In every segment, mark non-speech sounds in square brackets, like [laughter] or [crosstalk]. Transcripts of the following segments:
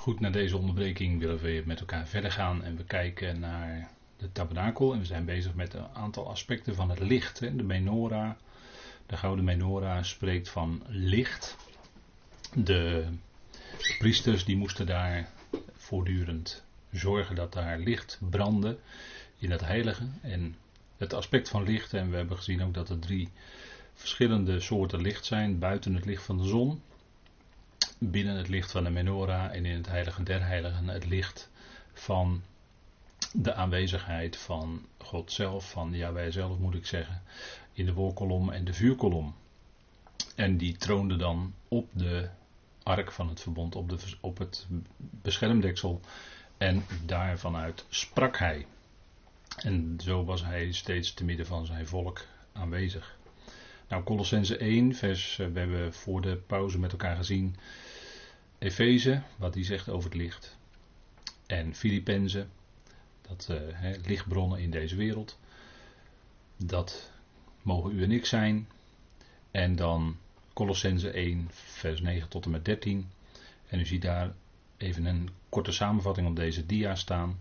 Goed, na deze onderbreking willen we met elkaar verder gaan en we kijken naar de tabernakel. En we zijn bezig met een aantal aspecten van het licht. De menorah, de gouden menorah spreekt van licht. De priesters die moesten daar voortdurend zorgen dat daar licht brandde in het heilige. En het aspect van licht, en we hebben gezien ook dat er drie verschillende soorten licht zijn. Buiten het licht van de zon, binnen het licht van de menorah en in het heilige der heiligen het licht van de aanwezigheid van God zelf, van Jawij zelf moet ik zeggen, in de wolkolom en de vuurkolom. En die troonde dan op de ark van het verbond, op, de, op het beschermdeksel. En daarvanuit sprak hij. En zo was hij steeds te midden van zijn volk aanwezig. Nou, Colossense 1, vers, eh, we hebben voor de pauze met elkaar gezien. Efeze, wat hij zegt over het licht. En Filippenzen, dat uh, lichtbronnen in deze wereld. Dat mogen u en ik zijn. En dan Colossense 1, vers 9 tot en met 13. En u ziet daar even een korte samenvatting op deze dia staan.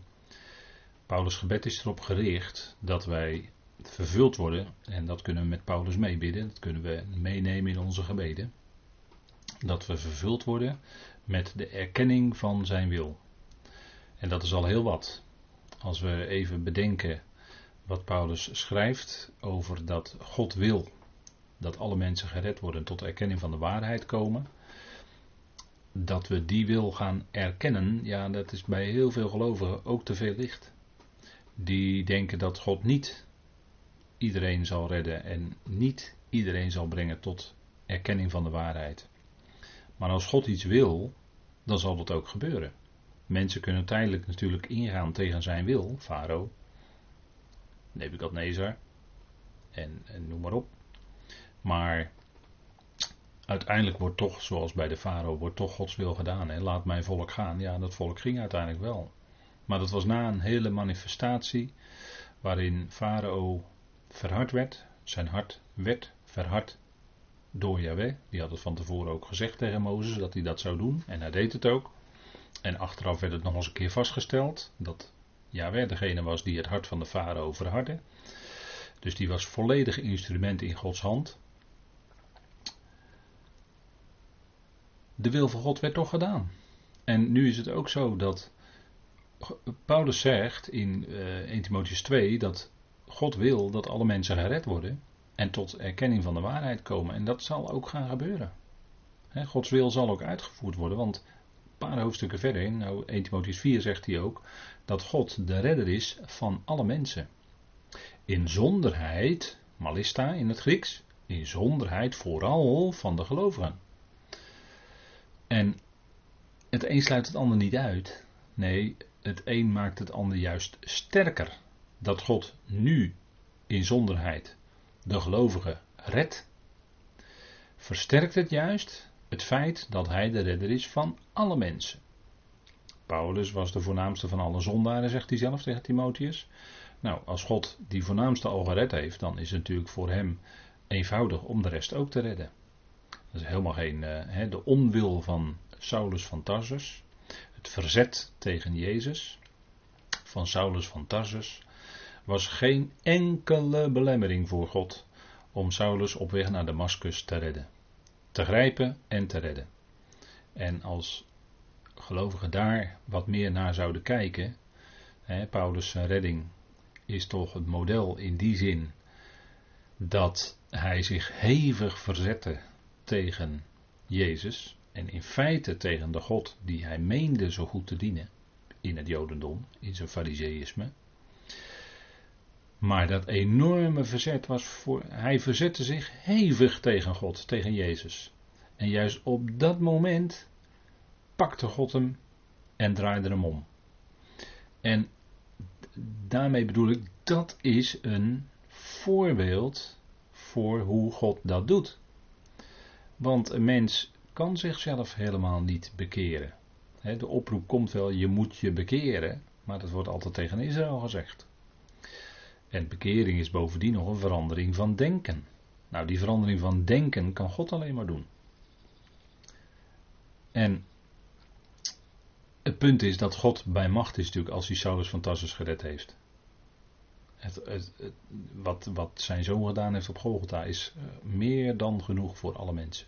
Paulus' gebed is erop gericht dat wij vervuld worden. En dat kunnen we met Paulus meebidden. Dat kunnen we meenemen in onze gebeden. Dat we vervuld worden met de erkenning van zijn wil. En dat is al heel wat. Als we even bedenken wat Paulus schrijft over dat God wil dat alle mensen gered worden tot erkenning van de waarheid komen. Dat we die wil gaan erkennen, ja, dat is bij heel veel gelovigen ook te veel licht. Die denken dat God niet iedereen zal redden en niet iedereen zal brengen tot erkenning van de waarheid. Maar als God iets wil, dan zal dat ook gebeuren. Mensen kunnen tijdelijk natuurlijk ingaan tegen zijn wil, Farao, Nebukadnezar en, en noem maar op. Maar uiteindelijk wordt toch, zoals bij de farao, wordt toch Gods wil gedaan. Hè? Laat mijn volk gaan. Ja, dat volk ging uiteindelijk wel. Maar dat was na een hele manifestatie waarin farao verhard werd. Zijn hart werd verhard door Yahweh. Die had het van tevoren ook gezegd tegen Mozes dat hij dat zou doen. En hij deed het ook. En achteraf werd het nog eens een keer vastgesteld dat Yahweh degene was die het hart van de farao verhardde. Dus die was volledig instrument in Gods hand. De wil van God werd toch gedaan. En nu is het ook zo dat Paulus zegt in uh, eh, 1 Timotheus 2 dat God wil dat alle mensen gered worden en tot erkenning van de waarheid komen. En dat zal ook gaan gebeuren. Gods wil zal ook uitgevoerd worden, want een paar hoofdstukken verder, nou 1 Timotheus 4 zegt hij ook, dat God de redder is van alle mensen. In zonderheid, malista in het Grieks, in zonderheid vooral van de gelovigen. En het een sluit het ander niet uit. Nee, het een maakt het ander juist sterker. Dat God nu in zonderheid de gelovigen redt, versterkt het juist het feit dat hij de redder is van alle mensen. Paulus was de voornaamste van alle zondaren, zegt hij zelf tegen Timotheus. Nou, als God die voornaamste al gered heeft, dan is het natuurlijk voor hem eenvoudig om de rest ook te redden. Dat is helemaal geen. Uh, de onwil van Saulus van Tarsus, het verzet tegen Jezus van Saulus van Tarsus, was geen enkele belemmering voor God om Saulus op weg naar Damascus te redden. Te grijpen en te redden. En als gelovigen daar wat meer naar zouden kijken, hè, Paulus' redding is toch het model in die zin dat hij zich hevig verzette tegen Jezus. En in feite tegen de God die hij meende zo goed te dienen in het Jodendom, in zijn Fariseïsme. Maar dat enorme verzet was voor. Hij verzette zich hevig tegen God, tegen Jezus. En juist op dat moment pakte God hem en draaide hem om. En daarmee bedoel ik, dat is een voorbeeld voor hoe God dat doet. Want een mens kan zichzelf helemaal niet bekeren. De oproep komt wel, je moet je bekeren, maar dat wordt altijd tegen Israël gezegd. En bekering is bovendien nog een verandering van denken. Nou, die verandering van denken kan God alleen maar doen. En het punt is dat God bij macht is natuurlijk als hij Saulus van Tarsus gered heeft. Het, het, wat, wat zijn zoon gedaan heeft op Golgotha is eh, meer dan genoeg voor alle mensen.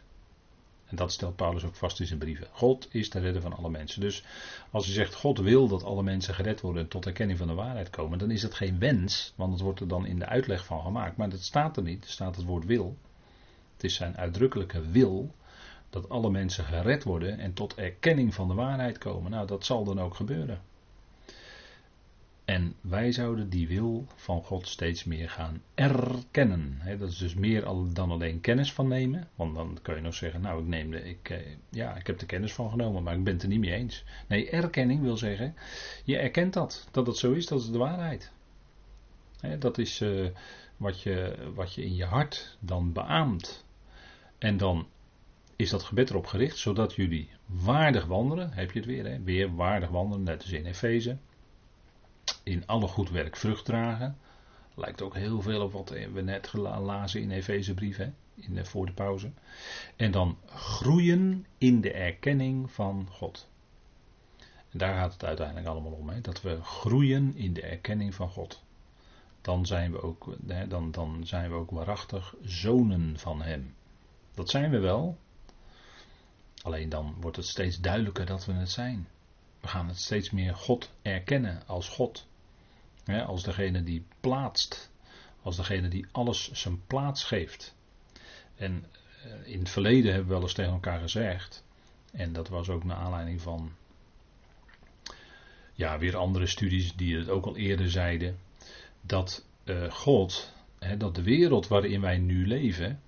En dat stelt Paulus ook vast in zijn brieven. God is de redder van alle mensen. Dus als hij zegt God wil dat alle mensen gered worden en tot erkenning van de waarheid komen, dan is dat geen wens, want het wordt er dan in de uitleg van gemaakt. Maar dat staat er niet, er staat het woord wil. Het is zijn uitdrukkelijke wil dat alle mensen gered worden en tot erkenning van de waarheid komen. Nou, dat zal dan ook gebeuren. En wij zouden die wil van God steeds meer gaan erkennen. dat is dus meer dan alleen kennis van nemen. Want dan kun je nog zeggen, nou ik, neem de, ik, eh, ja, ik heb er kennis van genomen, maar ik ben het er niet mee eens. Nee, erkenning wil zeggen, je erkent dat. Dat het zo is, dat is de waarheid. dat is uh, wat, je, wat je in je hart dan beaamt. En dan is dat gebed erop gericht, zodat jullie waardig wandelen. Heb je het weer, hè? weer waardig wandelen, net als in Efeze in alle goed werk vrucht dragen. Lijkt ook heel veel op wat we net lazen in Efezebrief, in de, voor de pauze. En dan groeien in de erkenning van God. En daar gaat het uiteindelijk allemaal om, hè? dat we groeien in de erkenning van God. Dan zijn, we ook, hè, dan, dan zijn we ook waarachtig zonen van Hem. Dat zijn we wel. Alleen dan wordt het steeds duidelijker dat we het zijn. We gaan het steeds meer God erkennen als God als degene die plaatst. Als degene die alles zijn plaats geeft. En eh, in het verleden hebben we wel eens tegen elkaar gezegd. En dat was ook naar aanleiding van. Ja, weer andere studies die het ook al eerder zeiden. Dat uh, God, dat de wereld waarin wij nu leven.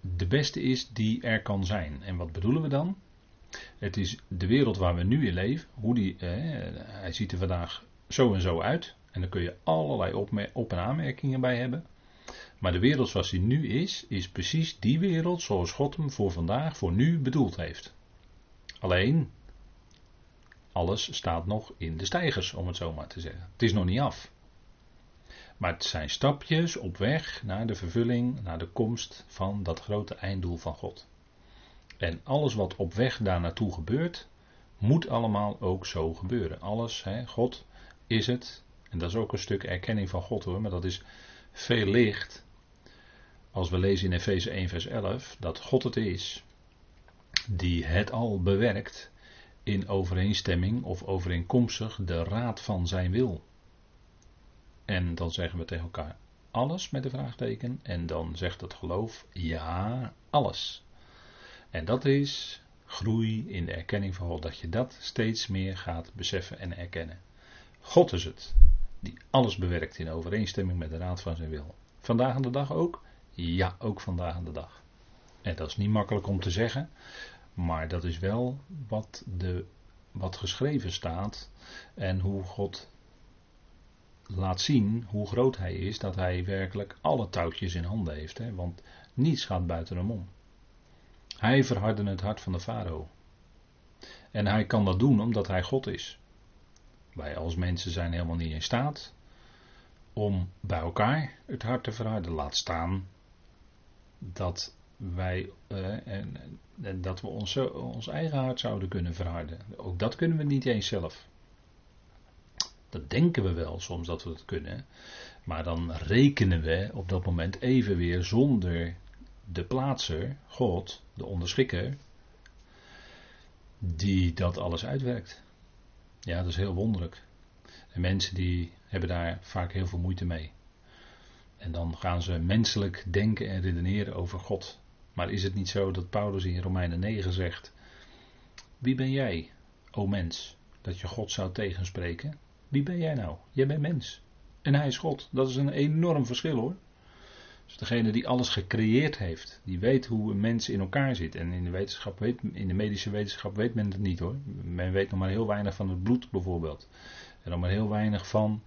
de beste is die er kan zijn. En wat bedoelen we dan? Het is de wereld waar we nu in leven. Hoe die, hij ziet er vandaag zo en zo uit. En daar kun je allerlei op- en aanmerkingen bij hebben. Maar de wereld zoals die nu is, is precies die wereld zoals God hem voor vandaag, voor nu bedoeld heeft. Alleen, alles staat nog in de stijgers, om het zo maar te zeggen. Het is nog niet af. Maar het zijn stapjes op weg naar de vervulling, naar de komst van dat grote einddoel van God. En alles wat op weg daar naartoe gebeurt, moet allemaal ook zo gebeuren. Alles, hè, God is het, en dat is ook een stuk erkenning van God hoor, maar dat is veel licht. Als we lezen in Efeze 1 vers 11 dat God het is die het al bewerkt in overeenstemming of overeenkomstig de raad van zijn wil. En dan zeggen we tegen elkaar alles met een vraagteken en dan zegt het geloof ja, alles. En dat is groei in de erkenning van God, dat je dat steeds meer gaat beseffen en erkennen. God is het die alles bewerkt in overeenstemming met de raad van zijn wil. Vandaag aan de dag ook? Ja, ook vandaag aan de dag. En dat is niet makkelijk om te zeggen, maar dat is wel wat, de, wat geschreven staat en hoe God laat zien hoe groot hij is, dat hij werkelijk alle touwtjes in handen heeft. Hè? Want niets gaat buiten hem om. Hij verhardde het hart van de farao. En hij kan dat doen omdat hij God is. Wij als mensen zijn helemaal niet in staat om bij elkaar het hart te verharden. Laat staan dat wij eh, en, en, dat we ons, ons eigen hart zouden kunnen verharden. Ook dat kunnen we niet eens zelf. Dat denken we wel soms dat we dat kunnen. Maar dan rekenen we op dat moment even weer zonder de plaatser, God, de onderschikker, die dat alles uitwerkt. Ja, dat is heel wonderlijk. En mensen die hebben daar vaak heel veel moeite mee. En dan gaan ze menselijk denken en redeneren over God. Maar is het niet zo dat Paulus in Romeinen 9 zegt: Wie ben jij, o mens, dat je God zou tegenspreken? Wie ben jij nou? Jij bent mens. En hij is God. Dat is een enorm verschil hoor. Dus degene die alles gecreëerd heeft, die weet hoe een mens in elkaar zit. En in de, wetenschap weet, in de medische wetenschap weet men het niet hoor. Men weet nog maar heel weinig van het bloed bijvoorbeeld. En nog maar heel weinig van,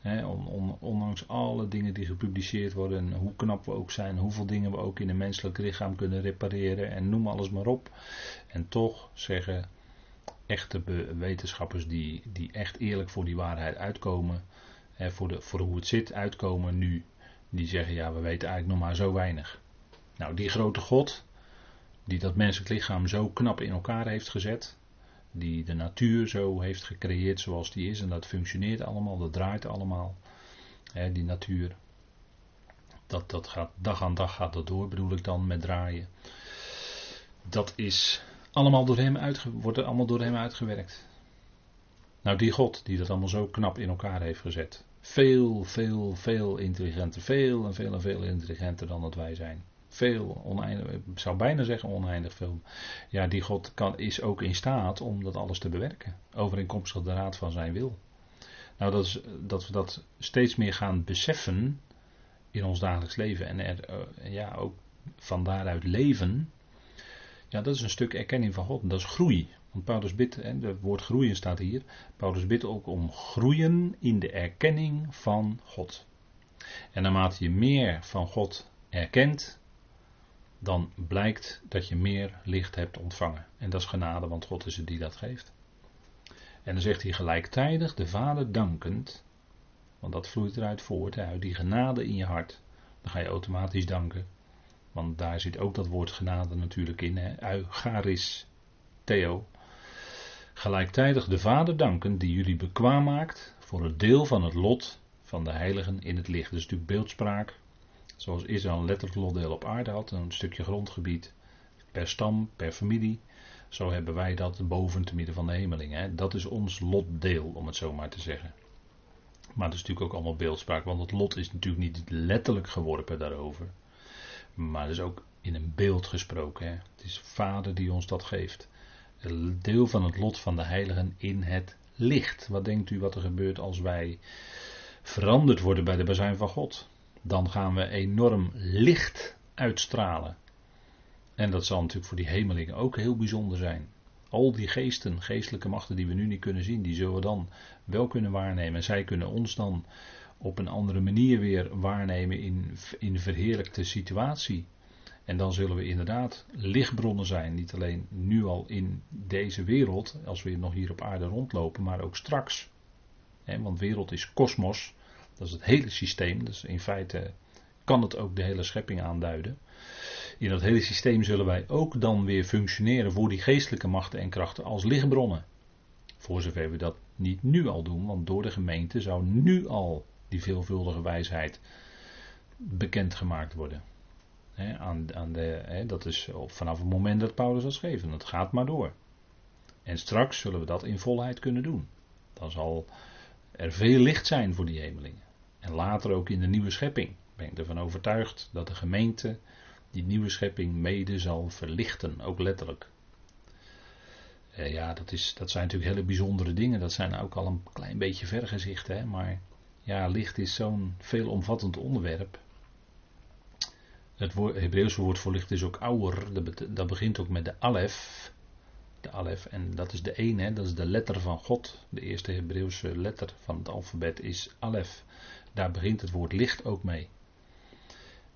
hè, on, ondanks alle dingen die gepubliceerd worden, hoe knap we ook zijn, hoeveel dingen we ook in een menselijk lichaam kunnen repareren en noem alles maar op. En toch zeggen echte wetenschappers die, die echt eerlijk voor die waarheid uitkomen, voor, de, voor hoe het zit, uitkomen nu die zeggen, ja, we weten eigenlijk nog maar zo weinig. Nou, die grote God, die dat menselijk lichaam zo knap in elkaar heeft gezet, die de natuur zo heeft gecreëerd zoals die is. En dat functioneert allemaal, dat draait allemaal. Hè, die natuur. Dat, dat gaat, dag aan dag gaat dat door, bedoel ik dan, met draaien. Dat is allemaal door hem uitge, wordt er allemaal door hem uitgewerkt. Nou, die God die dat allemaal zo knap in elkaar heeft gezet. Veel, veel, veel intelligenter. Veel en veel en veel intelligenter dan dat wij zijn. Veel, oneindig, ik zou bijna zeggen oneindig veel. Ja, die God kan, is ook in staat om dat alles te bewerken. Overeenkomstig de raad van zijn wil. Nou, dat, is, dat we dat steeds meer gaan beseffen in ons dagelijks leven. En eh, ja, ook van daaruit leven. Ja, dat is een stuk erkenning van God. Dat is groei. Want Paulus bidt, het woord groeien staat hier. Paulus bidt ook om groeien in de erkenning van God. En naarmate je meer van God erkent, dan blijkt dat je meer licht hebt ontvangen. En dat is genade, want God is het die dat geeft. En dan zegt hij gelijktijdig de Vader dankend, want dat vloeit eruit voort, uit die genade in je hart. Dan ga je automatisch danken. Want daar zit ook dat woord genade natuurlijk in. Hè? Eucharis, Theo. Gelijktijdig de Vader danken die jullie bekwaam maakt voor het deel van het lot van de heiligen in het licht. Dus natuurlijk beeldspraak. Zoals Israël een letterlijk lotdeel op aarde had, een stukje grondgebied per stam, per familie. Zo hebben wij dat boven te midden van de hemelingen. Dat is ons lotdeel, om het zo maar te zeggen. Maar het is natuurlijk ook allemaal beeldspraak, want het lot is natuurlijk niet letterlijk geworpen daarover. Maar het is ook in een beeld gesproken. Hè. Het is Vader die ons dat geeft. Deel van het lot van de heiligen in het licht. Wat denkt u wat er gebeurt als wij veranderd worden bij de bazijn van God? Dan gaan we enorm licht uitstralen. En dat zal natuurlijk voor die hemelingen ook heel bijzonder zijn. Al die geesten, geestelijke machten die we nu niet kunnen zien, die zullen we dan wel kunnen waarnemen. En zij kunnen ons dan op een andere manier weer waarnemen in, in verheerlijkte situatie. En dan zullen we inderdaad lichtbronnen zijn. Niet alleen nu al in deze wereld, als we nog hier op aarde rondlopen, maar ook straks. want wereld is kosmos. Dat is het hele systeem. Dus in feite kan het ook de hele schepping aanduiden. In dat hele systeem zullen wij ook dan weer functioneren voor die geestelijke machten en krachten als lichtbronnen. Voor zover we dat niet nu al doen, want door de gemeente zou nu al die veelvuldige wijsheid bekendgemaakt worden. Aan, aan de, dat is vanaf het moment dat Paulus dat schreef. En dat gaat maar door. En straks zullen we dat in volheid kunnen doen. Dan zal er veel licht zijn voor die hemelingen. En later ook in de nieuwe schepping. Ben ik ervan overtuigd dat de gemeente die nieuwe schepping mede zal verlichten, ook letterlijk. Eh, ja, dat, is, dat zijn natuurlijk hele bijzondere dingen. Dat zijn ook al een klein beetje vergezicht, hè? maar ja, licht is zo'n veelomvattend onderwerp. Het Hebreeuwse woord voor licht is ook ouder. Dat, begint ook met de alef. De alef. En dat is de ene, dat is de letter van God. De eerste Hebreeuwse letter van het alfabet is alef. Daar begint het woord licht ook mee.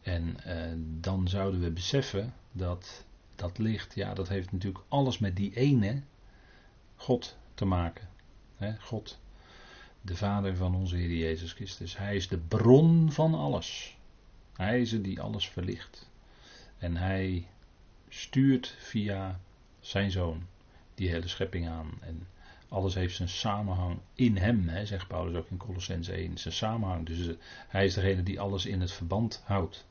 En eh, dan zouden we beseffen dat dat licht, ja, dat heeft natuurlijk alles met die ene God te maken. God, de Vader van onze Heer Jezus Christus. Hij is de bron van alles. Hij is die alles verlicht. En hij stuurt via zijn zoon die hele schepping aan. En alles heeft zijn samenhang in hem, hè, zegt Paulus ook in Colossens 1. Zijn samenhang. Dus hij is degene die alles in het verband houdt.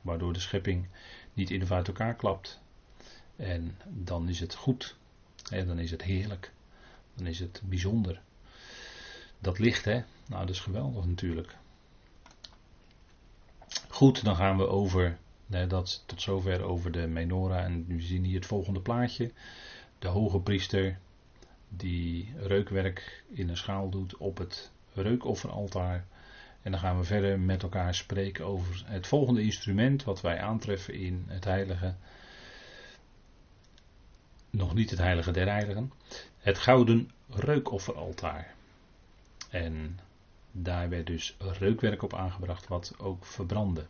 Waardoor de schepping niet in of uit elkaar klapt. En dan is het goed. Hè, dan is het heerlijk. Dan is het bijzonder. Dat licht, hè? Nou, dat is geweldig natuurlijk. Goed, dan gaan we over. Hè, dat tot zover over de menorah. En nu zien hier het volgende plaatje. De hoge priester die reukwerk in een schaal doet op het reukofferaltaar. En dan gaan we verder met elkaar spreken over het volgende instrument wat wij aantreffen in het heilige. Nog niet het heilige der heiligen. Het gouden reukofferaltaar. En daar werd dus reukwerk op aangebracht wat ook verbrandde.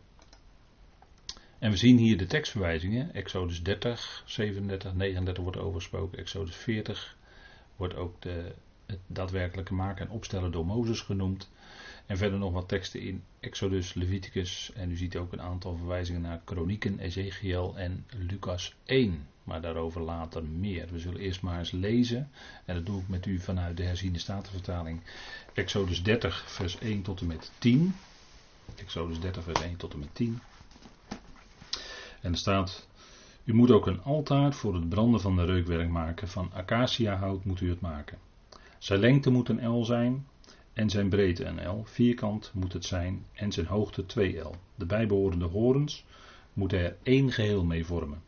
En we zien hier de tekstverwijzingen. Exodus 30, 37, 39 wordt overgesproken. Exodus 40 wordt ook de, het daadwerkelijke maken en opstellen door Mozes genoemd. En verder nog wat teksten in Exodus, Leviticus. En u ziet ook een aantal verwijzingen naar Kronieken, Ezekiel en Lucas 1. Maar daarover later meer. We zullen eerst maar eens lezen, en dat doe ik met u vanuit de herziende statenvertaling, Exodus 30, vers 1 tot en met 10. Exodus 30, vers 1 tot en met 10. En er staat, u moet ook een altaar voor het branden van de reukwerk maken. Van acaciahout moet u het maken. Zijn lengte moet een L zijn en zijn breedte een L. Vierkant moet het zijn en zijn hoogte 2 L. De bijbehorende horens moeten er één geheel mee vormen.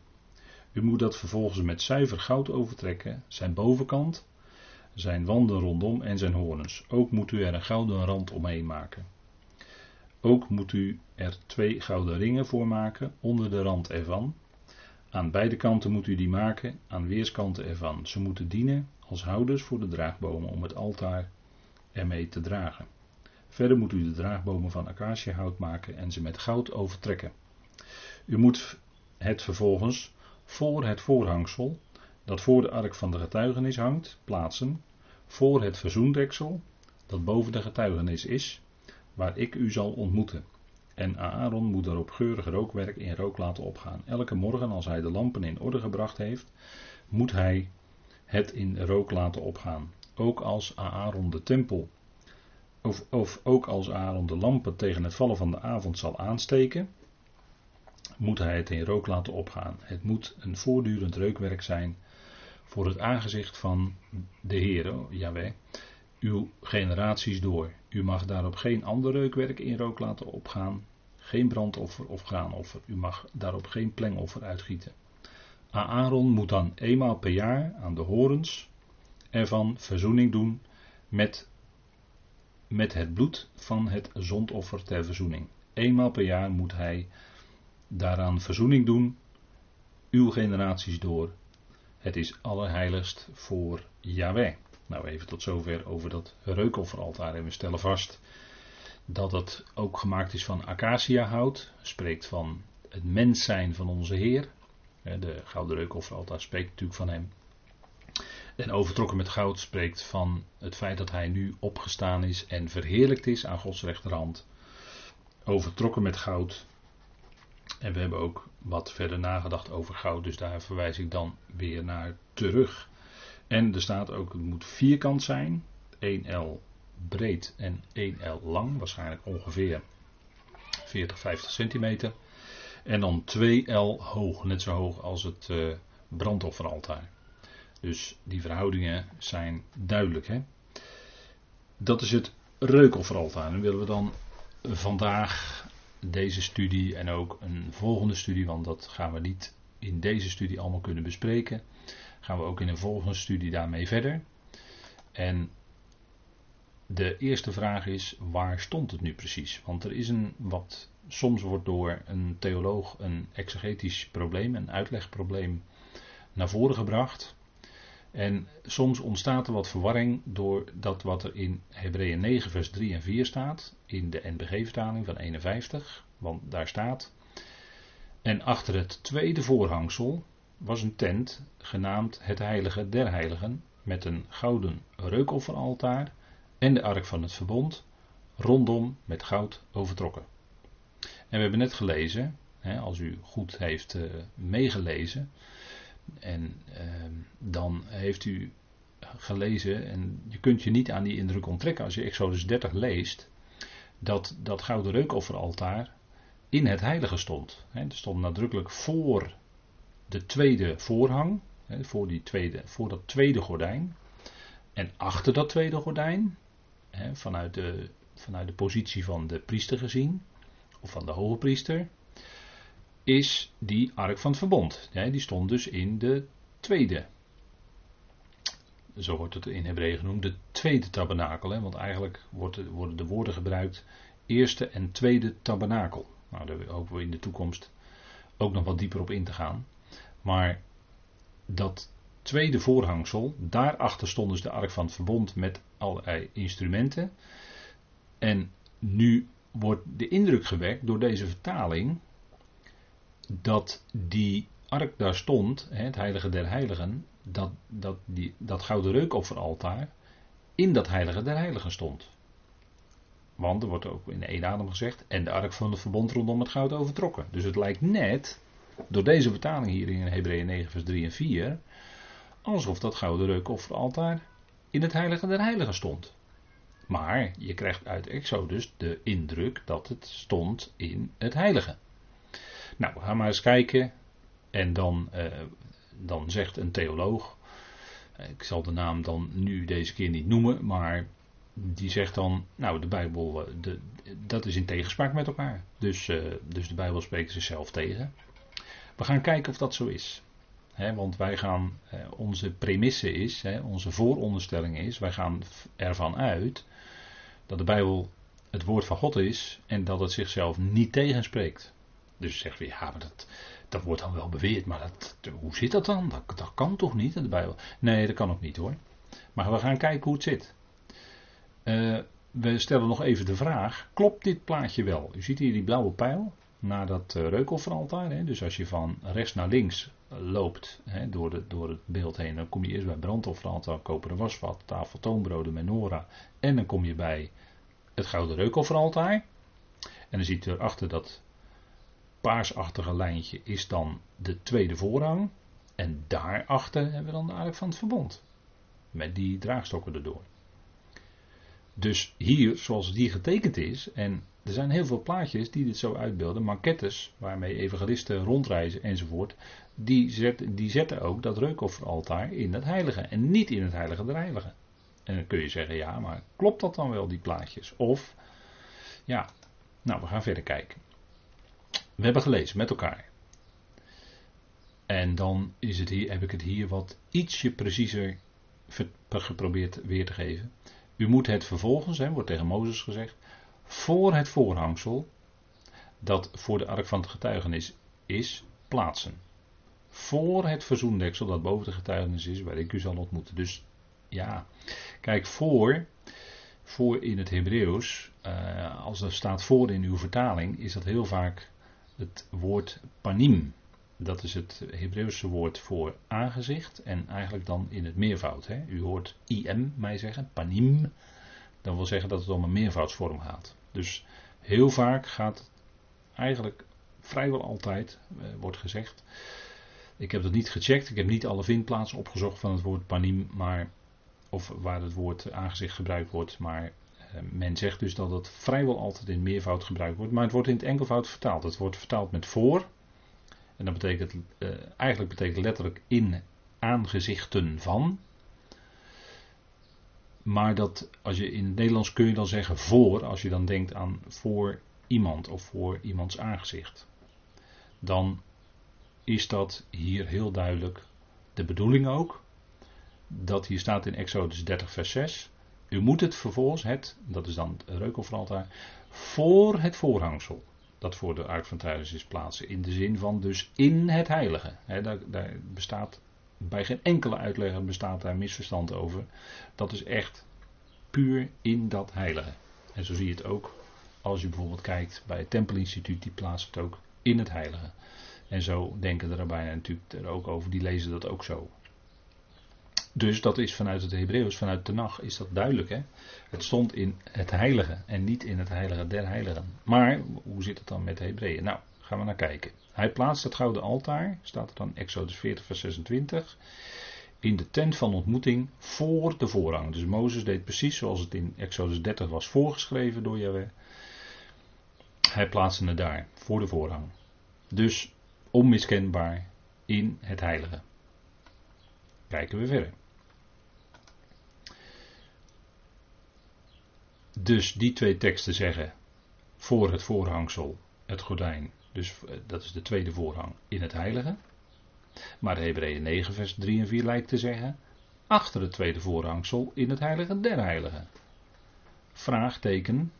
U moet dat vervolgens met zuiver goud overtrekken, zijn bovenkant, zijn wanden rondom en zijn horens. Ook moet u er een gouden rand omheen maken. Ook moet u er twee gouden ringen voor maken onder de rand ervan. Aan beide kanten moet u die maken, aan weerskanten ervan. Ze moeten dienen als houders voor de draagbomen om het altaar ermee te dragen. Verder moet u de draagbomen van acaciahout maken en ze met goud overtrekken. U moet het vervolgens voor het voorhangsel, dat voor de ark van de getuigenis hangt, plaatsen, voor het verzoendeksel, dat boven de getuigenis is, waar ik u zal ontmoeten. En Aaron moet daarop geurig rookwerk in rook laten opgaan. Elke morgen als hij de lampen in orde gebracht heeft, moet hij het in rook laten opgaan. Ook als Aaron de tempel, of, of ook als Aaron de lampen tegen het vallen van de avond zal aansteken, moet hij het in rook laten opgaan. Het moet een voortdurend reukwerk zijn voor het aangezicht van de Heer, Jaweh, uw generaties door. U mag daarop geen ander reukwerk in rook laten opgaan, geen brandoffer of graanoffer. U mag daarop geen plengoffer uitgieten. Aaron moet dan eenmaal per jaar aan de horens ervan verzoening doen met, met het bloed van het zondoffer ter verzoening. Eenmaal per jaar moet hij daaraan verzoening doen, uw generaties door. Het is allerheiligst voor Yahweh. Nou, even tot zover over dat reukofferaltaar. En we stellen vast dat het ook gemaakt is van acaciahout. Spreekt van het mens zijn van onze Heer. De gouden reukofferaltaar spreekt natuurlijk van hem. En overtrokken met goud spreekt van het feit dat hij nu opgestaan is en verheerlijkt is aan Gods rechterhand. Overtrokken met goud. En we hebben ook wat verder nagedacht over goud, dus daar verwijs ik dan weer naar terug. En er staat ook, het moet vierkant zijn, 1L breed en 1L lang, waarschijnlijk ongeveer 40, 50 centimeter. En dan 2L hoog, net zo hoog als het uh, brandofferaltaar. Dus die verhoudingen zijn duidelijk. Hè? Dat is het reukofferaltaar. Nu willen we dan vandaag deze studie en ook een volgende studie, want dat gaan we niet in deze studie allemaal kunnen bespreken gaan we ook in een volgende studie daarmee verder. En de eerste vraag is, waar stond het nu precies? Want er is een wat, soms wordt door een theoloog een exegetisch probleem, een uitlegprobleem naar voren gebracht. En soms ontstaat er wat verwarring door dat wat er in Hebreeën 9 vers 3 en 4 staat, in de NBG-vertaling van 51, want daar staat, en achter het tweede voorhangsel, was een tent genaamd het Heilige der Heiligen met een gouden reukofferaltaar en de ark van het verbond rondom met goud overtrokken. En we hebben net gelezen, als u goed heeft uh, meegelezen, en uh, dan heeft u gelezen, en je kunt je niet aan die indruk onttrekken als je Exodus 30 leest, dat dat gouden reukofferaltaar in het heilige stond. Hè, er stond nadrukkelijk voor de tweede voorhang, voor, die tweede, voor dat tweede gordijn. En achter dat tweede gordijn, vanuit, de, vanuit de positie van de priester gezien, of van de hoge priester, is die ark van het verbond. Die stond dus in de tweede. Zo wordt het in Hebreeën genoemd, de tweede tabernakel. Want eigenlijk worden de woorden gebruikt, eerste en tweede tabernakel. Nou, daar hopen we in de toekomst ook nog wat dieper op in te gaan. Maar dat tweede voorhangsel, daarachter stond dus de ark van het verbond met allerlei instrumenten. En nu wordt de indruk gewekt door deze vertaling dat die ark daar stond, het heilige der heiligen, dat, dat, die, dat gouden reukofferaltaar in dat heilige der heiligen stond. Want er wordt ook in één adem gezegd, en de ark van het verbond rondom het goud overtrokken. Dus het lijkt net door deze vertaling hier in Hebreeën 9 vers 3 en 4, alsof dat gouden reukofferaltaar in het heilige der heiligen stond. Maar je krijgt uit Exodus de indruk dat het stond in het heilige. Nou, gaan maar eens kijken. En dan, eh, dan zegt een theoloog, ik zal de naam dan nu deze keer niet noemen, maar die zegt dan, nou de Bijbel, eh, de, dat is in tegenspraak met elkaar. Dus, dus de Bijbel spreekt zichzelf tegen. We gaan kijken of dat zo is. want wij gaan, onze premisse is, onze vooronderstelling is, wij gaan ervan uit dat de Bijbel het woord van God is en dat het zichzelf niet tegenspreekt. Dus zeggen we, ja, maar dat, dat wordt dan wel beweerd, maar dat, hoe zit dat dan? Dat, dat kan toch niet de Bijbel? Nee, dat kan ook niet hoor. Maar we gaan kijken hoe het zit. Uh, we stellen nog even de vraag: klopt dit plaatje wel? U ziet hier die blauwe pijl naar dat uh, reukofferaltaar. Hè? Dus als je van rechts naar links loopt hè, door, de, door het beeld heen, dan kom je eerst bij brandofferaltaar, koperen wasvat, tafel, toonbroden, menorah. En dan kom je bij het gouden reukofferaltaar. En dan ziet u erachter dat paarsachtige lijntje is dan de tweede voorrang. En daarachter hebben we dan de ark van het verbond. Met die draagstokken erdoor. Dus hier, zoals hier getekend is, en er zijn heel veel plaatjes die dit zo uitbeelden, maquettes waarmee evangelisten rondreizen enzovoort, die, die zetten ook dat reukofferaltaar in het heilige en niet in het heilige der heiligen. En dan kun je zeggen, ja, maar klopt dat dan wel, die plaatjes? Of, ja, nou, we gaan verder kijken. We hebben gelezen met elkaar. En dan is het hier, heb ik het hier wat ietsje preciezer geprobeerd weer te geven. U moet het vervolgens, hè, wordt tegen Mozes gezegd, voor het voorhangsel, dat voor de ark van het getuigenis is, plaatsen. Voor het verzoendeksel dat boven de getuigenis is, waar ik u zal ontmoeten. Dus ja, kijk, voor, voor in het Hebreeuws, uh, als er staat voor in uw vertaling, is dat heel vaak het woord panim. Dat is het Hebreeuwse woord voor aangezicht en eigenlijk dan in het meervoud. Hè. U hoort im mij zeggen, panim. Dat wil zeggen dat het om een meervoudsvorm gaat. Dus heel vaak gaat eigenlijk vrijwel altijd, eh, wordt gezegd. Ik heb dat niet gecheckt, ik heb niet alle vindplaatsen opgezocht van het woord panim, maar, of waar het woord aangezicht gebruikt wordt, maar men zegt dus dat het vrijwel altijd in meervoud gebruikt wordt, maar het wordt in het enkelvoud vertaald. Het wordt vertaald met voor. En dat betekent, uh, eigenlijk betekent letterlijk in aangezichten van. Maar dat, als je in het Nederlands kun je dan zeggen voor, als je dan denkt aan voor iemand of voor iemands aangezicht. Dan is dat hier heel duidelijk de bedoeling ook. Dat hier staat in Exodus 30 vers 6. U moet het vervolgens, het, dat is dan het reukofferaltaar, voor het voorhangsel, dat voor de ark van Tijdens is plaatsen. In de zin van dus in het heilige. daar, daar, bestaat bij geen enkele uitlegger bestaat daar misverstand over. Dat is echt puur in dat heilige. En zo zie je het ook als je bijvoorbeeld kijkt bij het Tempelinstituut, die plaatst het ook in het heilige. En zo denken de rabbijnen natuurlijk er ook over, die lezen dat ook zo. Dus dat is vanuit het Hebreeuws, vanuit de nacht, is dat duidelijk. Hè? Het stond in het heilige en niet in het heilige der heiligen. Maar hoe zit het dan met de Hebreeën? Nou, gaan we naar kijken. Hij plaatst het gouden altaar, staat er dan Exodus 40 vers 26, in de tent van ontmoeting voor de voorrang. Dus Mozes deed precies zoals het in Exodus 30 was voorgeschreven door Yahweh. Hij plaatste het daar, voor de voorrang. Dus onmiskenbaar in het heilige. Kijken we verder. Dus die twee teksten zeggen voor het voorhangsel, het gordijn, dus eh, dat is de tweede voorhang in het heilige. Maar Hebreeën 9 vers 3 en 4 lijkt te zeggen achter het tweede voorhangsel in het heilige der heiligen. Vraagteken.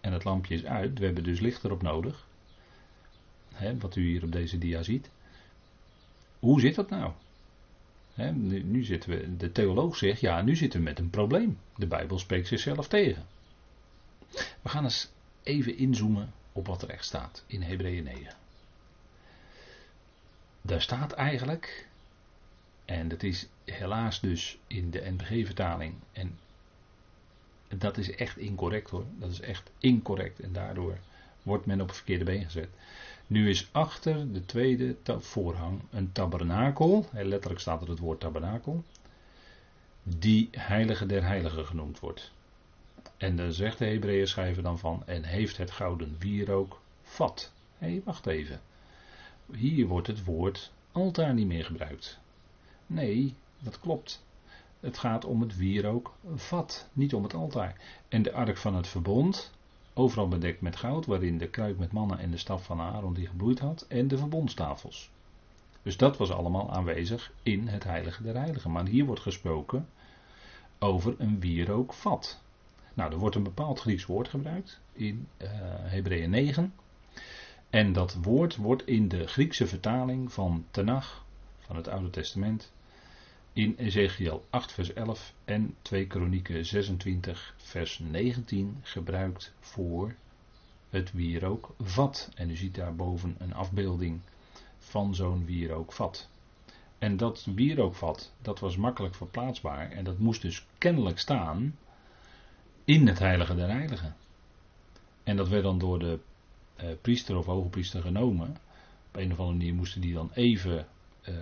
En het lampje is uit, we hebben dus licht erop nodig. Wat u hier op deze dia ziet. Hoe zit dat nou? Nu, nu, zitten we, de theoloog zegt, ja, nu zitten we met een probleem. De Bijbel spreekt zichzelf tegen. We gaan eens even inzoomen op wat er echt staat in Hebreeën 9. Daar staat eigenlijk, en dat is helaas dus in de NBG-vertaling, en dat is echt incorrect hoor, dat is echt incorrect en daardoor wordt men op het verkeerde been gezet. Nu is achter de tweede voorhang een tabernakel, letterlijk staat er het woord tabernakel, die heilige der heiligen genoemd wordt. En dan zegt de Hebreeën schrijver dan van, en heeft het gouden wierook vat. Hé, hey, wacht even. Hier wordt het woord altaar niet meer gebruikt. Nee, dat klopt. Het gaat om het wierook vat, niet om het altaar. En de ark van het verbond, overal bedekt met goud, waarin de kruik met mannen en de staf van Aaron die gebloeid had, en de verbondstafels. Dus dat was allemaal aanwezig in het heilige der heiligen. Maar hier wordt gesproken over een wierookvat. Nou, er wordt een bepaald Grieks woord gebruikt in uh, Hebreeën 9. En dat woord wordt in de Griekse vertaling van Tenach, van het Oude Testament, in Ezekiel 8 vers 11 en 2 Kronieken 26 vers 19 gebruikt voor het wierookvat. En u ziet daarboven een afbeelding van zo'n wierookvat. En dat wierookvat, dat was makkelijk verplaatsbaar en dat moest dus kennelijk staan in het heilige der heiligen. En dat werd dan door de eh, priester of hoge priester genomen. Op een of andere manier moesten die dan even eh,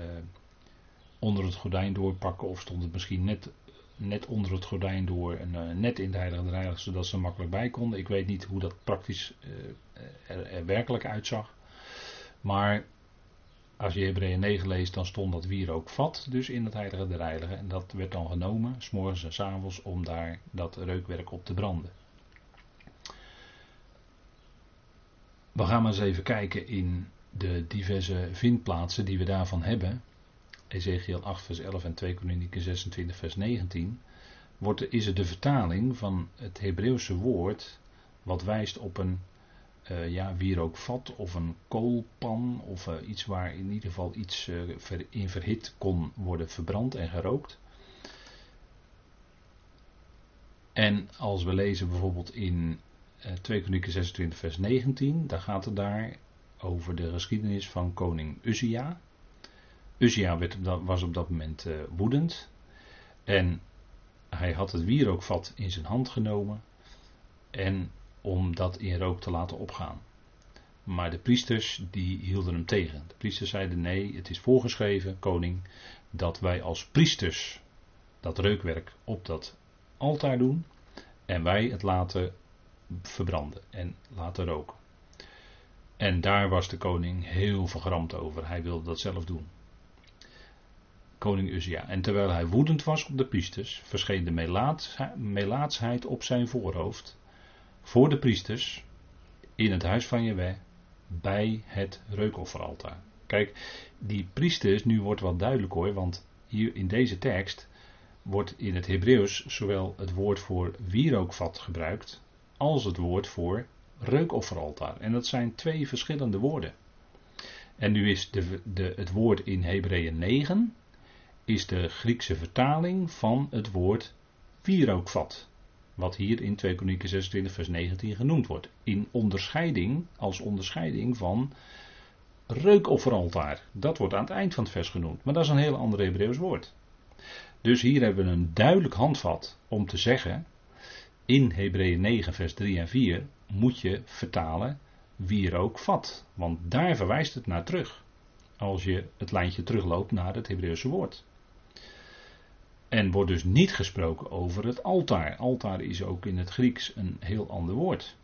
onder het gordijn doorpakken of stond het misschien net, net onder het gordijn door en uh, net in de heilige der zodat ze er makkelijk bij konden. Ik weet niet hoe dat praktisch eh, er, er werkelijk uitzag. Maar als je Hebreeën 9 leest, dan stond dat wier ook vat, dus in het heilige der. En dat werd dan genomen, s'morgens en s'avonds, om daar dat reukwerk op te branden. We gaan maar eens even kijken in de diverse vindplaatsen die we daarvan hebben. Ezekiel 8 vers 11 en 2 Kronieken 26 vers 19. Wordt, is het de vertaling van het Hebreeuwse woord wat wijst op een uh, ja, wierookvat of een koolpan of uh, iets waar in ieder geval iets uh, ver, in verhit kon worden verbrand en gerookt. En als we lezen bijvoorbeeld in 2 Kronieken 26 vers 19, dan gaat het daar over de geschiedenis van koning Uzia. Uzia werd was op dat moment woedend en hij had het wierookvat in zijn hand genomen en om dat in rook te laten opgaan. Maar de priesters die hielden hem tegen. De priesters zeiden nee, het is voorgeschreven, koning, dat wij als priesters dat reukwerk op dat altaar doen en wij het laten verbranden en laten roken. En daar was de koning heel vergramd over. Hij wilde dat zelf doen. Koning Uzia. En terwijl hij woedend was op de priesters, verscheen de melaatsheid op zijn voorhoofd voor de priesters in het huis van Jewe bij het reukofferaltaar. Kijk, die priesters, nu wordt wat duidelijk hoor, want hier in deze tekst wordt in het Hebreeuws zowel het woord voor wierookvat gebruikt als het woord voor reukofferaltaar. En dat zijn twee verschillende woorden. En nu is de, de, het woord in Hebreeën 9 is de Griekse vertaling van het woord wierookvat. Wat hier in 2 Kronieken 26 vers 19 genoemd wordt. In onderscheiding, als onderscheiding van reukofferaltaar. Dat wordt aan het eind van het vers genoemd. Maar dat is een heel ander Hebreeuws woord. Dus hier hebben we een duidelijk handvat om te zeggen. In Hebreeën 9 vers 3 en 4 moet je vertalen vat, Want daar verwijst het naar terug. Als je het lijntje terugloopt naar het Hebreeuwse woord. En wordt dus niet gesproken over het altaar. Altaar is ook in het Grieks een heel ander woord.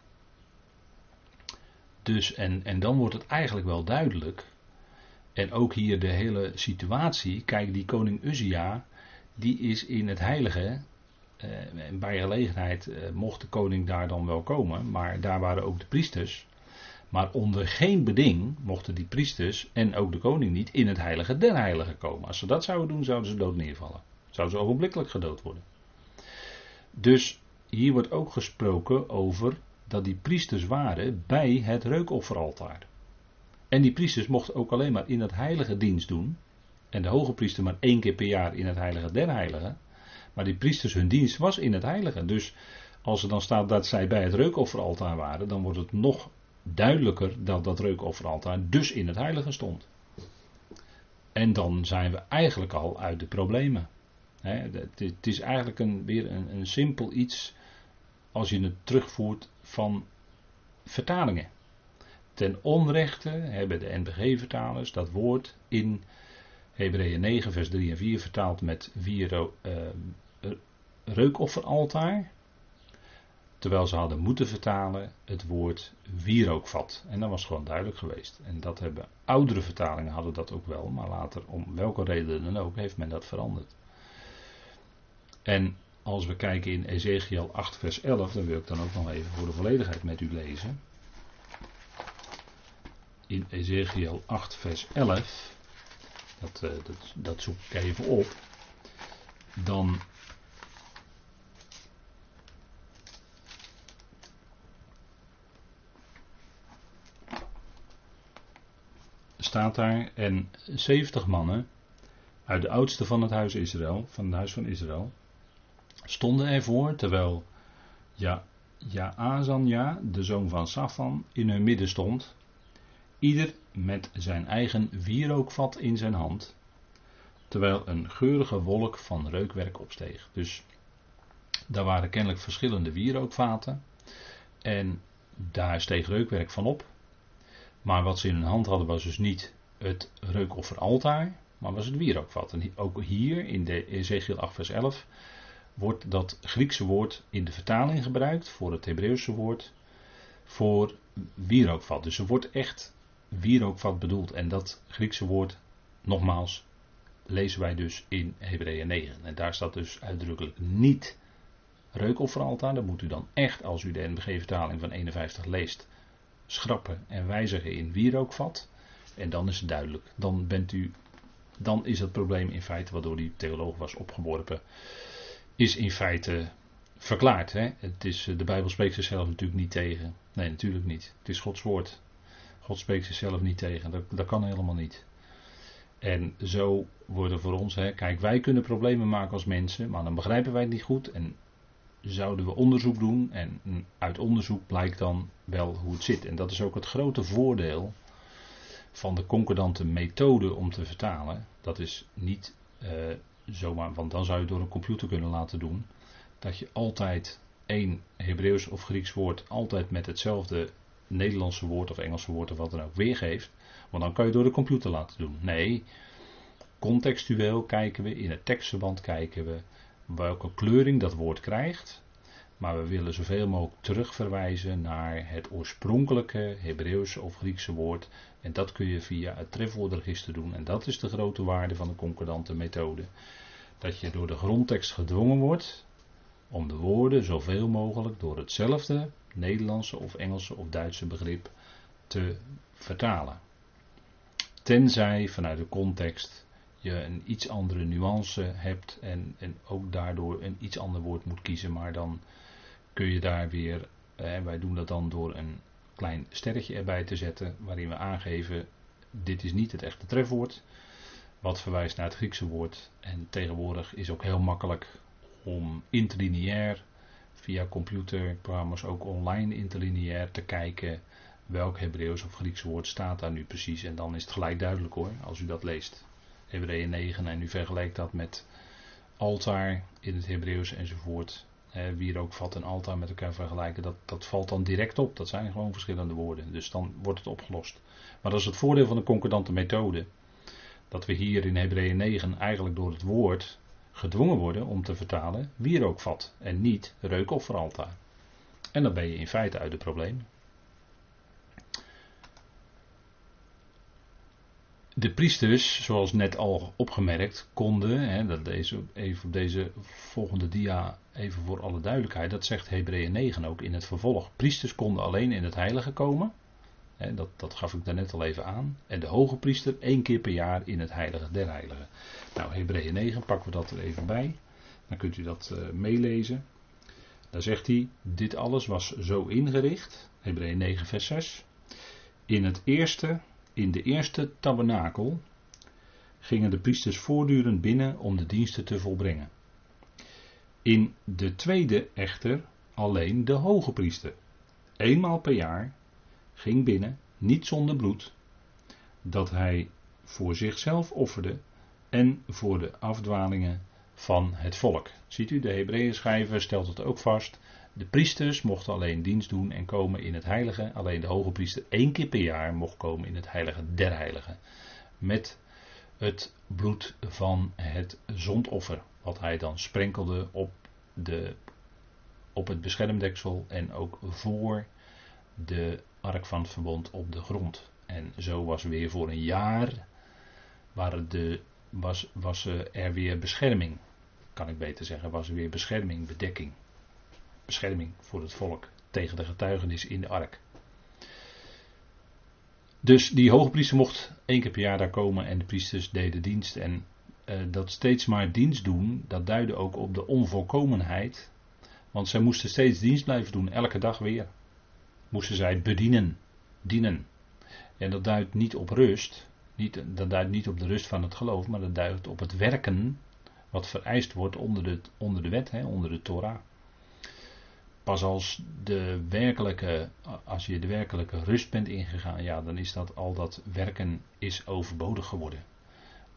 Dus, en, en dan wordt het eigenlijk wel duidelijk. En ook hier de hele situatie. Kijk, die koning Uzia, die is in het heilige. Eh, bij gelegenheid eh, mocht de koning daar dan wel komen. Maar daar waren ook de priesters. Maar onder geen beding mochten die priesters en ook de koning niet in het heilige der heiligen komen. Als ze dat zouden doen, zouden ze dood neervallen. Zou ze ogenblikkelijk gedood worden. Dus hier wordt ook gesproken over dat die priesters waren bij het reukofferaltaar. En die priesters mochten ook alleen maar in het heilige dienst doen. En de hoge priester maar één keer per jaar in het heilige der heiligen. Maar die priesters hun dienst was in het heilige. Dus als er dan staat dat zij bij het reukofferaltaar waren, dan wordt het nog duidelijker dat dat reukofferaltaar dus in het heilige stond. En dan zijn we eigenlijk al uit de problemen het is eigenlijk een, weer een, een simpel iets als je het terugvoert van vertalingen. ten onrechte hebben de NBG-vertalers dat woord in Hebreeën 9, vers 3 en 4 vertaald met wiero, uh, reukofferaltaar. Terwijl ze hadden moeten vertalen het woord wierookvat. En dat was gewoon duidelijk geweest. En dat hebben oudere vertalingen hadden dat ook wel. Maar later, om welke reden dan ook, heeft men dat veranderd. En als we kijken in Ezekiel 8 vers 11, dan wil ik dan ook nog even voor de volledigheid met u lezen. In Ezekiel 8 vers 11, dat, uh, dat, dat zoek ik even op. Dan staat daar, en 70 mannen uit de oudste van het huis Israël, van het huis van Israël, stonden ervoor, terwijl ja, Jaazanja, de zoon van Safan, in hun midden stond, ieder met zijn eigen wierookvat in zijn hand, terwijl een geurige wolk van reukwerk opsteeg. Dus daar waren kennelijk verschillende wierookvaten en daar steeg reukwerk van op. Maar wat ze in hun hand hadden was dus niet het reukofferaltaar, maar was het wierookvat. En ook hier in de Ezekiel 8 vers 11 wordt dat Griekse woord in de vertaling gebruikt voor het Hebreeuwse woord voor wierookvat. Dus er wordt echt wierookvat bedoeld. En dat Griekse woord, nogmaals, lezen wij dus in Hebreeën 9. En daar staat dus uitdrukkelijk niet reukofferaltaar. Dat moet u dan echt, als u de NBG-vertaling van 51 leest, schrappen en wijzigen in wierookvat. En dan is het duidelijk. Dan bent u. Dan is het probleem in feite waardoor die theoloog was opgeworpen. Is in feite verklaard. Hè? Het is, de Bijbel spreekt zichzelf natuurlijk niet tegen. Nee, natuurlijk niet. Het is Gods woord. God spreekt zichzelf niet tegen. Dat, dat kan helemaal niet. En zo worden voor ons, hè, kijk, wij kunnen problemen maken als mensen, maar dan begrijpen wij het niet goed. En zouden we onderzoek doen en uit onderzoek blijkt dan wel hoe het zit. En dat is ook het grote voordeel van de concordante methode om te vertalen. Dat is niet uh, zomaar, want dan zou je door een computer kunnen laten doen. Dat je altijd één Hebreeuws of Grieks woord altijd met hetzelfde Nederlandse woord of Engelse woord of wat dan ook weergeeft. Want dan kan je door de computer laten doen. Nee, contextueel kijken we, in het tekstverband kijken we welke kleuring dat woord krijgt. Maar we willen zoveel mogelijk terugverwijzen naar het oorspronkelijke Hebreeuwse of Griekse woord. En dat kun je via het trefwoordregister doen. En dat is de grote waarde van de concordante methode. Dat je door de grondtekst gedwongen wordt om de woorden zoveel mogelijk door hetzelfde Nederlandse of Engelse of Duitse begrip te vertalen. Tenzij vanuit de context je een iets andere nuance hebt en, en ook daardoor een iets ander woord moet kiezen, maar dan kun je daar weer, eh, wij doen dat dan door een klein sterretje erbij te zetten, waarin we aangeven, dit is niet het echte trefwoord, wat verwijst naar het Griekse woord. En tegenwoordig is ook heel makkelijk om interlineair, via computerprogramma's ook online interlineair te kijken welk Hebreeuws of Grieks woord staat daar nu precies. En dan is het gelijk duidelijk hoor, als u dat leest. Hebreeën 9 en u vergelijkt dat met altaar in het Hebreeuws enzovoort. Wie ook vat en altaar met elkaar vergelijken, dat, dat valt dan direct op. Dat zijn gewoon verschillende woorden. Dus dan wordt het opgelost. Maar dat is het voordeel van de concordante methode. Dat we hier in Hebreeën 9 eigenlijk door het woord gedwongen worden om te vertalen wierookvat en niet reukofferaltaar. En dan ben je in feite uit het probleem. De priesters, zoals net al opgemerkt, konden, hè, dat deze, even op deze volgende dia, even voor alle duidelijkheid, dat zegt Hebreeën 9 ook in het vervolg. Priesters konden alleen in het heilige komen, hè, dat, dat gaf ik daarnet al even aan, en de hoge priester één keer per jaar in het heilige der heiligen. Nou, Hebreeën 9 pakken we dat er even bij, dan kunt u dat uh, meelezen. Daar zegt hij, dit alles was zo ingericht, Hebreeën 9 vers 6, in het eerste in de eerste tabernakel gingen de priesters voortdurend binnen om de diensten te volbrengen. In de tweede echter alleen de hoge priester. Eenmaal per jaar ging binnen, niet zonder bloed, dat hij voor zichzelf offerde en voor de afdwalingen van het volk. Ziet u, de Hebreeën schrijver stelt het ook vast. De priesters mochten alleen dienst doen en komen in het heilige. Alleen de hoge priester één keer per jaar mocht komen in het heilige der heiligen. Met het bloed van het zondoffer. Wat hij dan sprenkelde op, de, op het beschermdeksel en ook voor de ark van het verbond op de grond. En zo was weer voor een jaar waren de, was, was er weer bescherming. Kan ik beter zeggen, was er weer bescherming, bedekking. Bescherming voor het volk tegen de getuigenis in de ark. Dus die hoge priester mocht één keer per jaar daar komen en de priesters deden dienst. En uh, dat steeds maar dienst doen, dat duidde ook op de onvolkomenheid. Want zij moesten steeds dienst blijven doen, elke dag weer. Moesten zij bedienen, dienen. En dat duidt niet op rust, niet, dat duidt niet op de rust van het geloof, maar dat duidt op het werken wat vereist wordt onder de, onder de wet, hè, onder de Torah. Pas als, de werkelijke, als je de werkelijke rust bent ingegaan, ja, dan is dat al dat werken is overbodig geworden.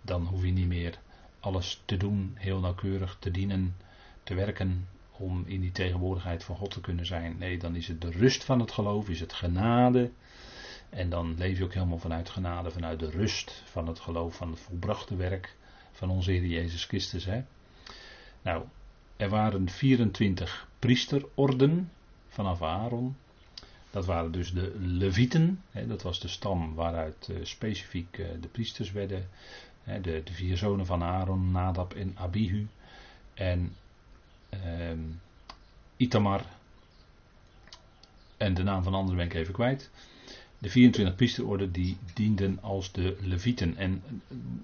Dan hoef je niet meer alles te doen, heel nauwkeurig te dienen, te werken om in die tegenwoordigheid van God te kunnen zijn. Nee, dan is het de rust van het geloof, is het genade. En dan leef je ook helemaal vanuit genade, vanuit de rust van het geloof, van het volbrachte werk van onze Heer Jezus Christus. Hè? Nou, er waren 24 priesterorden vanaf Aaron. Dat waren dus de Levieten. Dat was de stam waaruit uh, specifiek uh, de priesters werden. De, vier zonen van Aaron, Nadab en Abihu. En uh, Itamar. En de naam van de andere ben ik even kwijt. De 24 priesterorden die dienden als de Levieten. En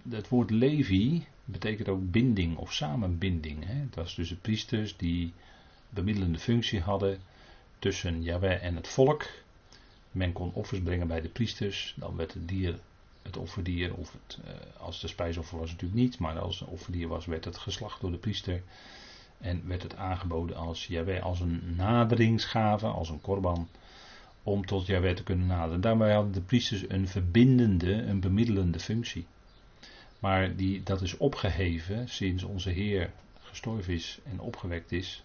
het woord Levi betekent ook binding of samenbinding. Hè. Het was dus de priesters die bemiddelende functie hadden tussen Yahweh en het volk. Men kon offers brengen bij de priesters. Dan werd het dier, het offerdier, of het, uh, als de spijsoffer was natuurlijk niet, maar als het offerdier was, werd het geslacht door de priester. En werd het aangeboden als Yahweh, als een naderingsgave, als een korban om tot Jahweh te kunnen naderen. Daarbij hadden de priesters een verbindende, een bemiddelende functie. Maar die, dat is opgeheven sinds onze Heer gestorven is en opgewekt is.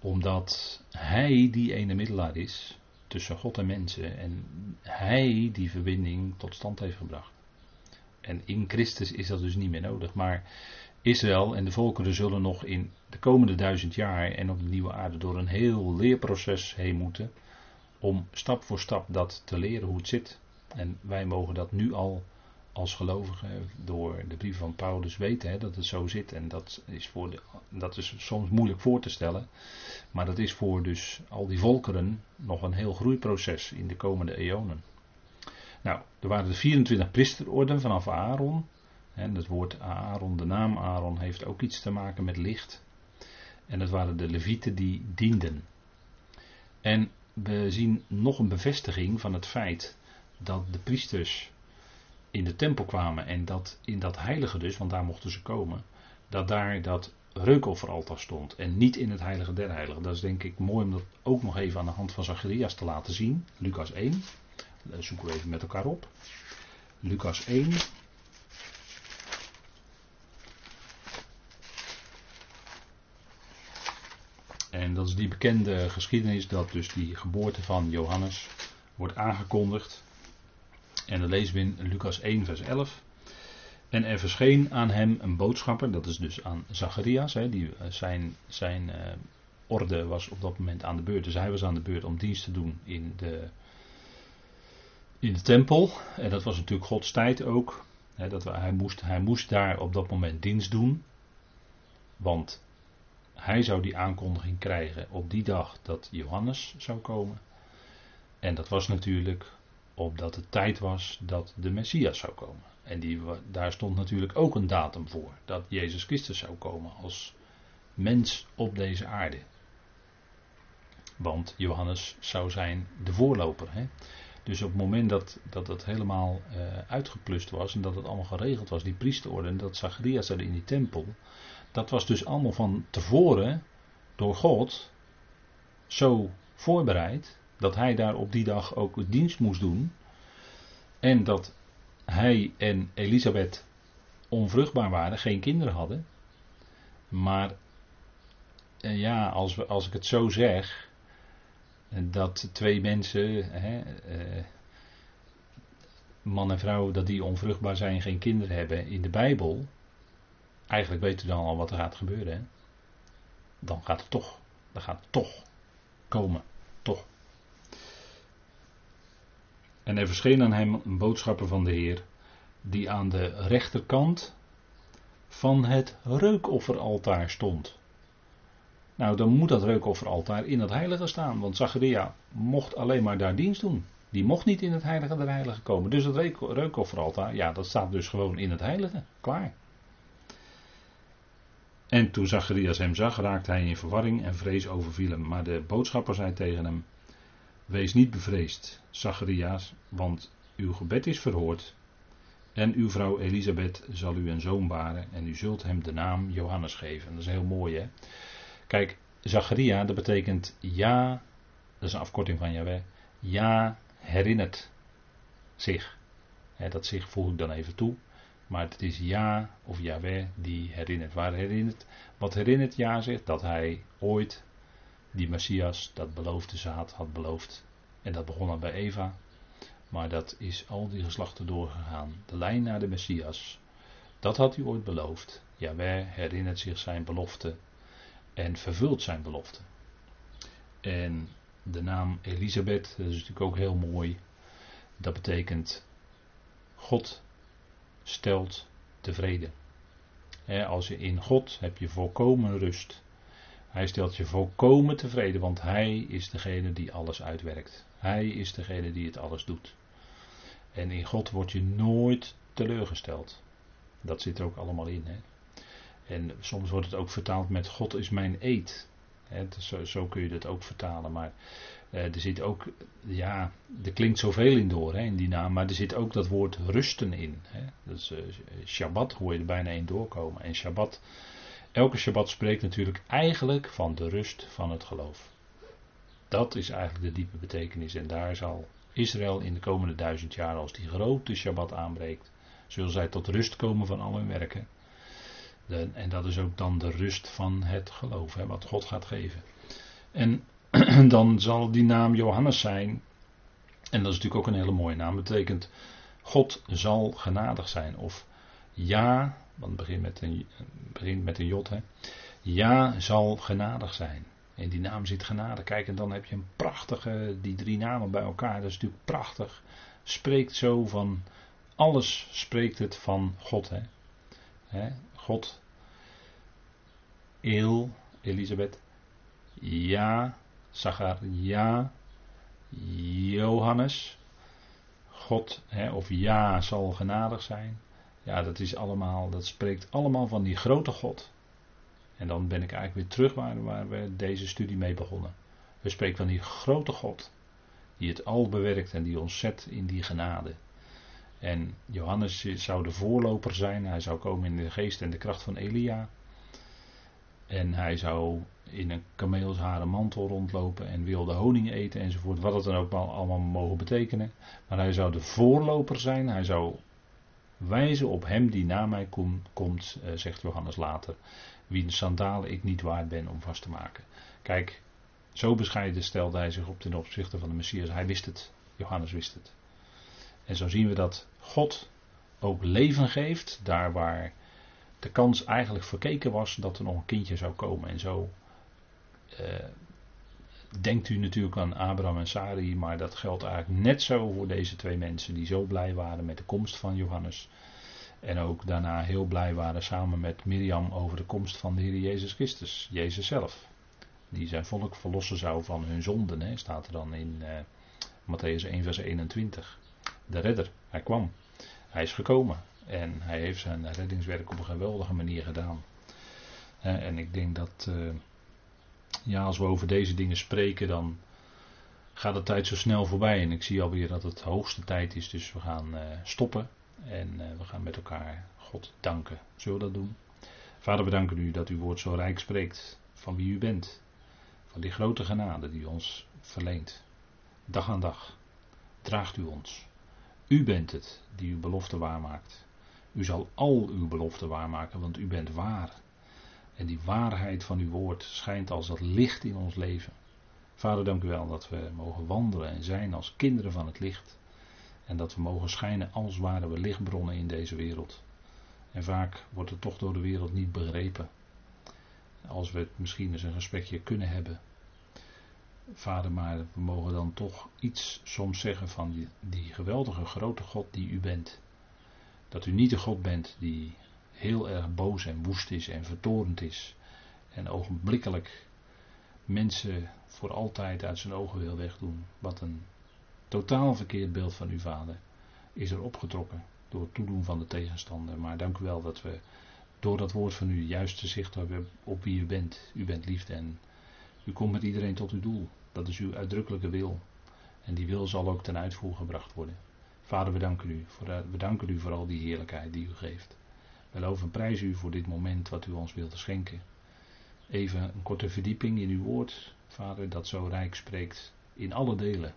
Omdat Hij die ene middelaar is tussen God en mensen. En Hij die verbinding tot stand heeft gebracht. En in Christus is dat dus niet meer nodig. Maar Israël en de volkeren zullen nog in de komende duizend jaar en op de nieuwe aarde door een heel leerproces heen moeten om stap voor stap dat te leren hoe het zit. En wij mogen dat nu al als gelovigen door de brief van Paulus weten hè, dat het zo zit. En dat is, voor dat is soms moeilijk voor te stellen. Maar dat is voor dus al die volkeren nog een heel groeiproces in de komende eonen. Nou, er waren de 24 priesterorden vanaf Aaron. En het woord Aaron, de naam Aaron, heeft ook iets te maken met licht. En dat waren de levieten die dienden. En we zien nog een bevestiging van het feit dat de priesters in de tempel kwamen en dat in dat heilige dus, want daar mochten ze komen, dat daar dat reukofferaltaar stond en niet in het heilige der heiligen. Dat is denk ik mooi om dat ook nog even aan de hand van Zacharias te laten zien. Lucas 1, dat zoeken we even met elkaar op. Lucas 1, En dat is die bekende geschiedenis dat dus die geboorte van Johannes wordt aangekondigd. En dan lezen we in Lucas 1, vers 11. En er verscheen aan hem een boodschapper, dat is dus aan Zacharias, hè, die, eh, zijn, zijn uh, orde was op dat moment aan de beurt. Dus hij was aan de beurt om dienst te doen in de, in de tempel. En dat was natuurlijk Gods tijd ook. Hè, dat hij, moest, hij moest daar op dat moment dienst doen. Want hij zou die aankondiging krijgen op die dag dat Johannes zou komen. En dat was natuurlijk opdat het tijd was dat de Messias zou komen. En die, daar stond natuurlijk ook een datum voor. Dat Jezus Christus zou komen als mens op deze aarde. Want Johannes zou zijn de voorloper. Hè? Dus op het moment dat dat, dat helemaal uh, uitgeplust was en dat het allemaal geregeld was, die priesterorde, en dat Zacharias er in die tempel, dat was dus allemaal van tevoren door God zo voorbereid dat hij daar op die dag ook dienst moest doen. En dat hij en Elisabeth onvruchtbaar waren, geen kinderen hadden. Maar eh, ja, als, we, als ik het zo zeg, eh, dat twee mensen, hè, eh, man en vrouw, dat die onvruchtbaar zijn, geen kinderen hebben in de Bijbel, eigenlijk weet u dan al wat er gaat gebeuren. Hè? Dan gaat het toch, dan gaat het toch komen, toch. En er verscheen aan hem een boodschapper van de Heer, die aan de rechterkant van het reukofferaltaar stond. Nou, dan moet dat reukofferaltaar in het heilige staan, want Zacharia mocht alleen maar daar dienst doen. Die mocht niet in het heilige der heiligen komen. Dus dat reukofferaltaar, ja, dat staat dus gewoon in het heilige. Klaar. En toen Zacharias hem zag, raakte hij in verwarring en vrees overviel hem. Maar de boodschapper zei tegen hem: Wees niet bevreesd, Zacharias, want uw gebed is verhoord. En uw vrouw Elisabeth zal u een zoon baren en u zult hem de naam Johannes geven. Dat is heel mooi hè. Kijk, Zacharia, dat betekent ja, dat is een afkorting van Jaweh. Ja, herinnert zich. dat zich voeg ik dan even toe. Maar het is ja of Yahweh die herinnert. Waar herinnert? Wat herinnert ja zich? Dat hij ooit die Messias, dat beloofde zaad, had beloofd. En dat begon al bij Eva. Maar dat is al die geslachten doorgegaan. De lijn naar de Messias. Dat had hij ooit beloofd. Yahweh herinnert zich zijn belofte en vervult zijn belofte. En de naam Elisabeth, dat is natuurlijk ook heel mooi. Dat betekent God stelt tevreden. als je in God heb je volkomen rust. Hij stelt je volkomen tevreden, want Hij is degene die alles uitwerkt. Hij is degene die het alles doet. En in God word je nooit teleurgesteld. Dat zit er ook allemaal in. Hè? En soms wordt het ook vertaald met God is mijn eed. zo, zo, kun je dat ook vertalen. Maar uh, er zit ook, ja, er klinkt zoveel in door hè, in die naam, maar er zit ook dat woord rusten in. Hè. Uh, Shabbat hoor je er bijna in doorkomen. En Shabbat, elke Shabbat spreekt natuurlijk eigenlijk van de rust van het geloof. Dat is eigenlijk de diepe betekenis. En daar zal Israël in de komende duizend jaar, als die grote Shabbat aanbreekt, zullen zij tot rust komen van al hun werken. En dat is ook dan de rust van het geloof, hè, wat God gaat geven. En [clears throat] dan zal die naam Johannes zijn. En dat is natuurlijk ook een hele mooie naam. Betekent God zal genadig zijn. Of ja, want het begint met een, begint met een jot. Hè. Ja zal genadig zijn. In die naam zit genade. Kijk, en dan heb je een prachtige, die drie namen bij elkaar. Dat is natuurlijk prachtig. Spreekt zo van, alles spreekt het van God. Hè. Hè? God, Eel, Elisabeth, ja, Zacharia, Johannes, God, hè, of ja zal genadig zijn. Ja, dat is allemaal, dat spreekt allemaal van die grote God. En dan ben ik eigenlijk weer terug waar, waar we deze studie mee begonnen. We spreken van die grote God, die het al bewerkt en die ons zet in die genade. En Johannes zou de voorloper zijn, hij zou komen in de geest en de kracht van Elia. En hij zou in een kameelsharen mantel rondlopen en wilde honing eten enzovoort. Wat het dan ook allemaal mogen betekenen. Maar hij zou de voorloper zijn. Hij zou wijzen op hem die na mij komt, eh, zegt Johannes later. Wiens sandalen ik niet waard ben om vast te maken. Kijk, zo bescheiden stelde hij zich op ten opzichte van de Messias. Hij wist het. Johannes wist het. En zo zien we dat God ook leven geeft, daar waar de kans eigenlijk verkeken was dat er nog een kindje zou komen. En zo uh, denkt u natuurlijk aan Abraham en Sari, maar dat geldt eigenlijk net zo voor deze twee mensen die zo blij waren met de komst van Johannes. En ook daarna heel blij waren samen met Mirjam over de komst van de Heer Jezus Christus, Jezus zelf. Die zijn volk verlossen zou van hun zonden, hè, staat er dan in uh, Matthäus 1, vers 21. De redder, hij kwam. Hij is gekomen. En hij heeft zijn reddingswerk op een geweldige manier gedaan. en ik denk dat, uh, ja, als we over deze dingen spreken, dan gaat de tijd zo snel voorbij. En ik zie alweer dat het hoogste tijd is, dus we gaan uh, stoppen. En uh, we gaan met elkaar God danken. Zullen we dat doen? Vader, we danken u dat uw woord zo rijk spreekt van wie u bent. Van die grote genade die ons verleent. Dag aan dag draagt u ons. U bent het die uw belofte waarmaakt. U zal al uw beloften waarmaken, want u bent waar. En die waarheid van uw woord schijnt als dat licht in ons leven. Vader, dank u wel dat we mogen wandelen en zijn als kinderen van het licht. En dat we mogen schijnen als waren we lichtbronnen in deze wereld. En vaak wordt het toch door de wereld niet begrepen. Als we het misschien eens een gesprekje kunnen hebben. Vader, maar we mogen dan toch iets soms zeggen van die, die geweldige grote God die u bent. Dat u niet de God bent die heel erg boos en woest is en vertorend is. En ogenblikkelijk mensen voor altijd uit zijn ogen wil wegdoen. Wat een totaal verkeerd beeld van uw vader is er opgetrokken door het toedoen van de tegenstander. Maar dank u wel dat we door dat woord van u juist zicht hebben op wie u bent. U bent liefde en u komt met iedereen tot uw doel. Dat is uw uitdrukkelijke wil. En die wil zal ook ten uitvoer gebracht worden. Vader, we danken u. We danken u voor al die heerlijkheid die u geeft. We loven en prijzen u voor dit moment wat u ons wilt schenken. Even een korte verdieping in uw woord, Vader, dat zo rijk spreekt in alle delen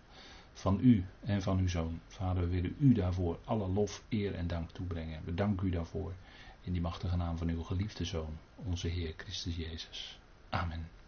van u en van uw zoon. Vader, we willen u daarvoor alle lof, eer en dank toebrengen. We danken u daarvoor in die machtige naam van uw geliefde zoon, onze Heer Christus Jezus. Amen.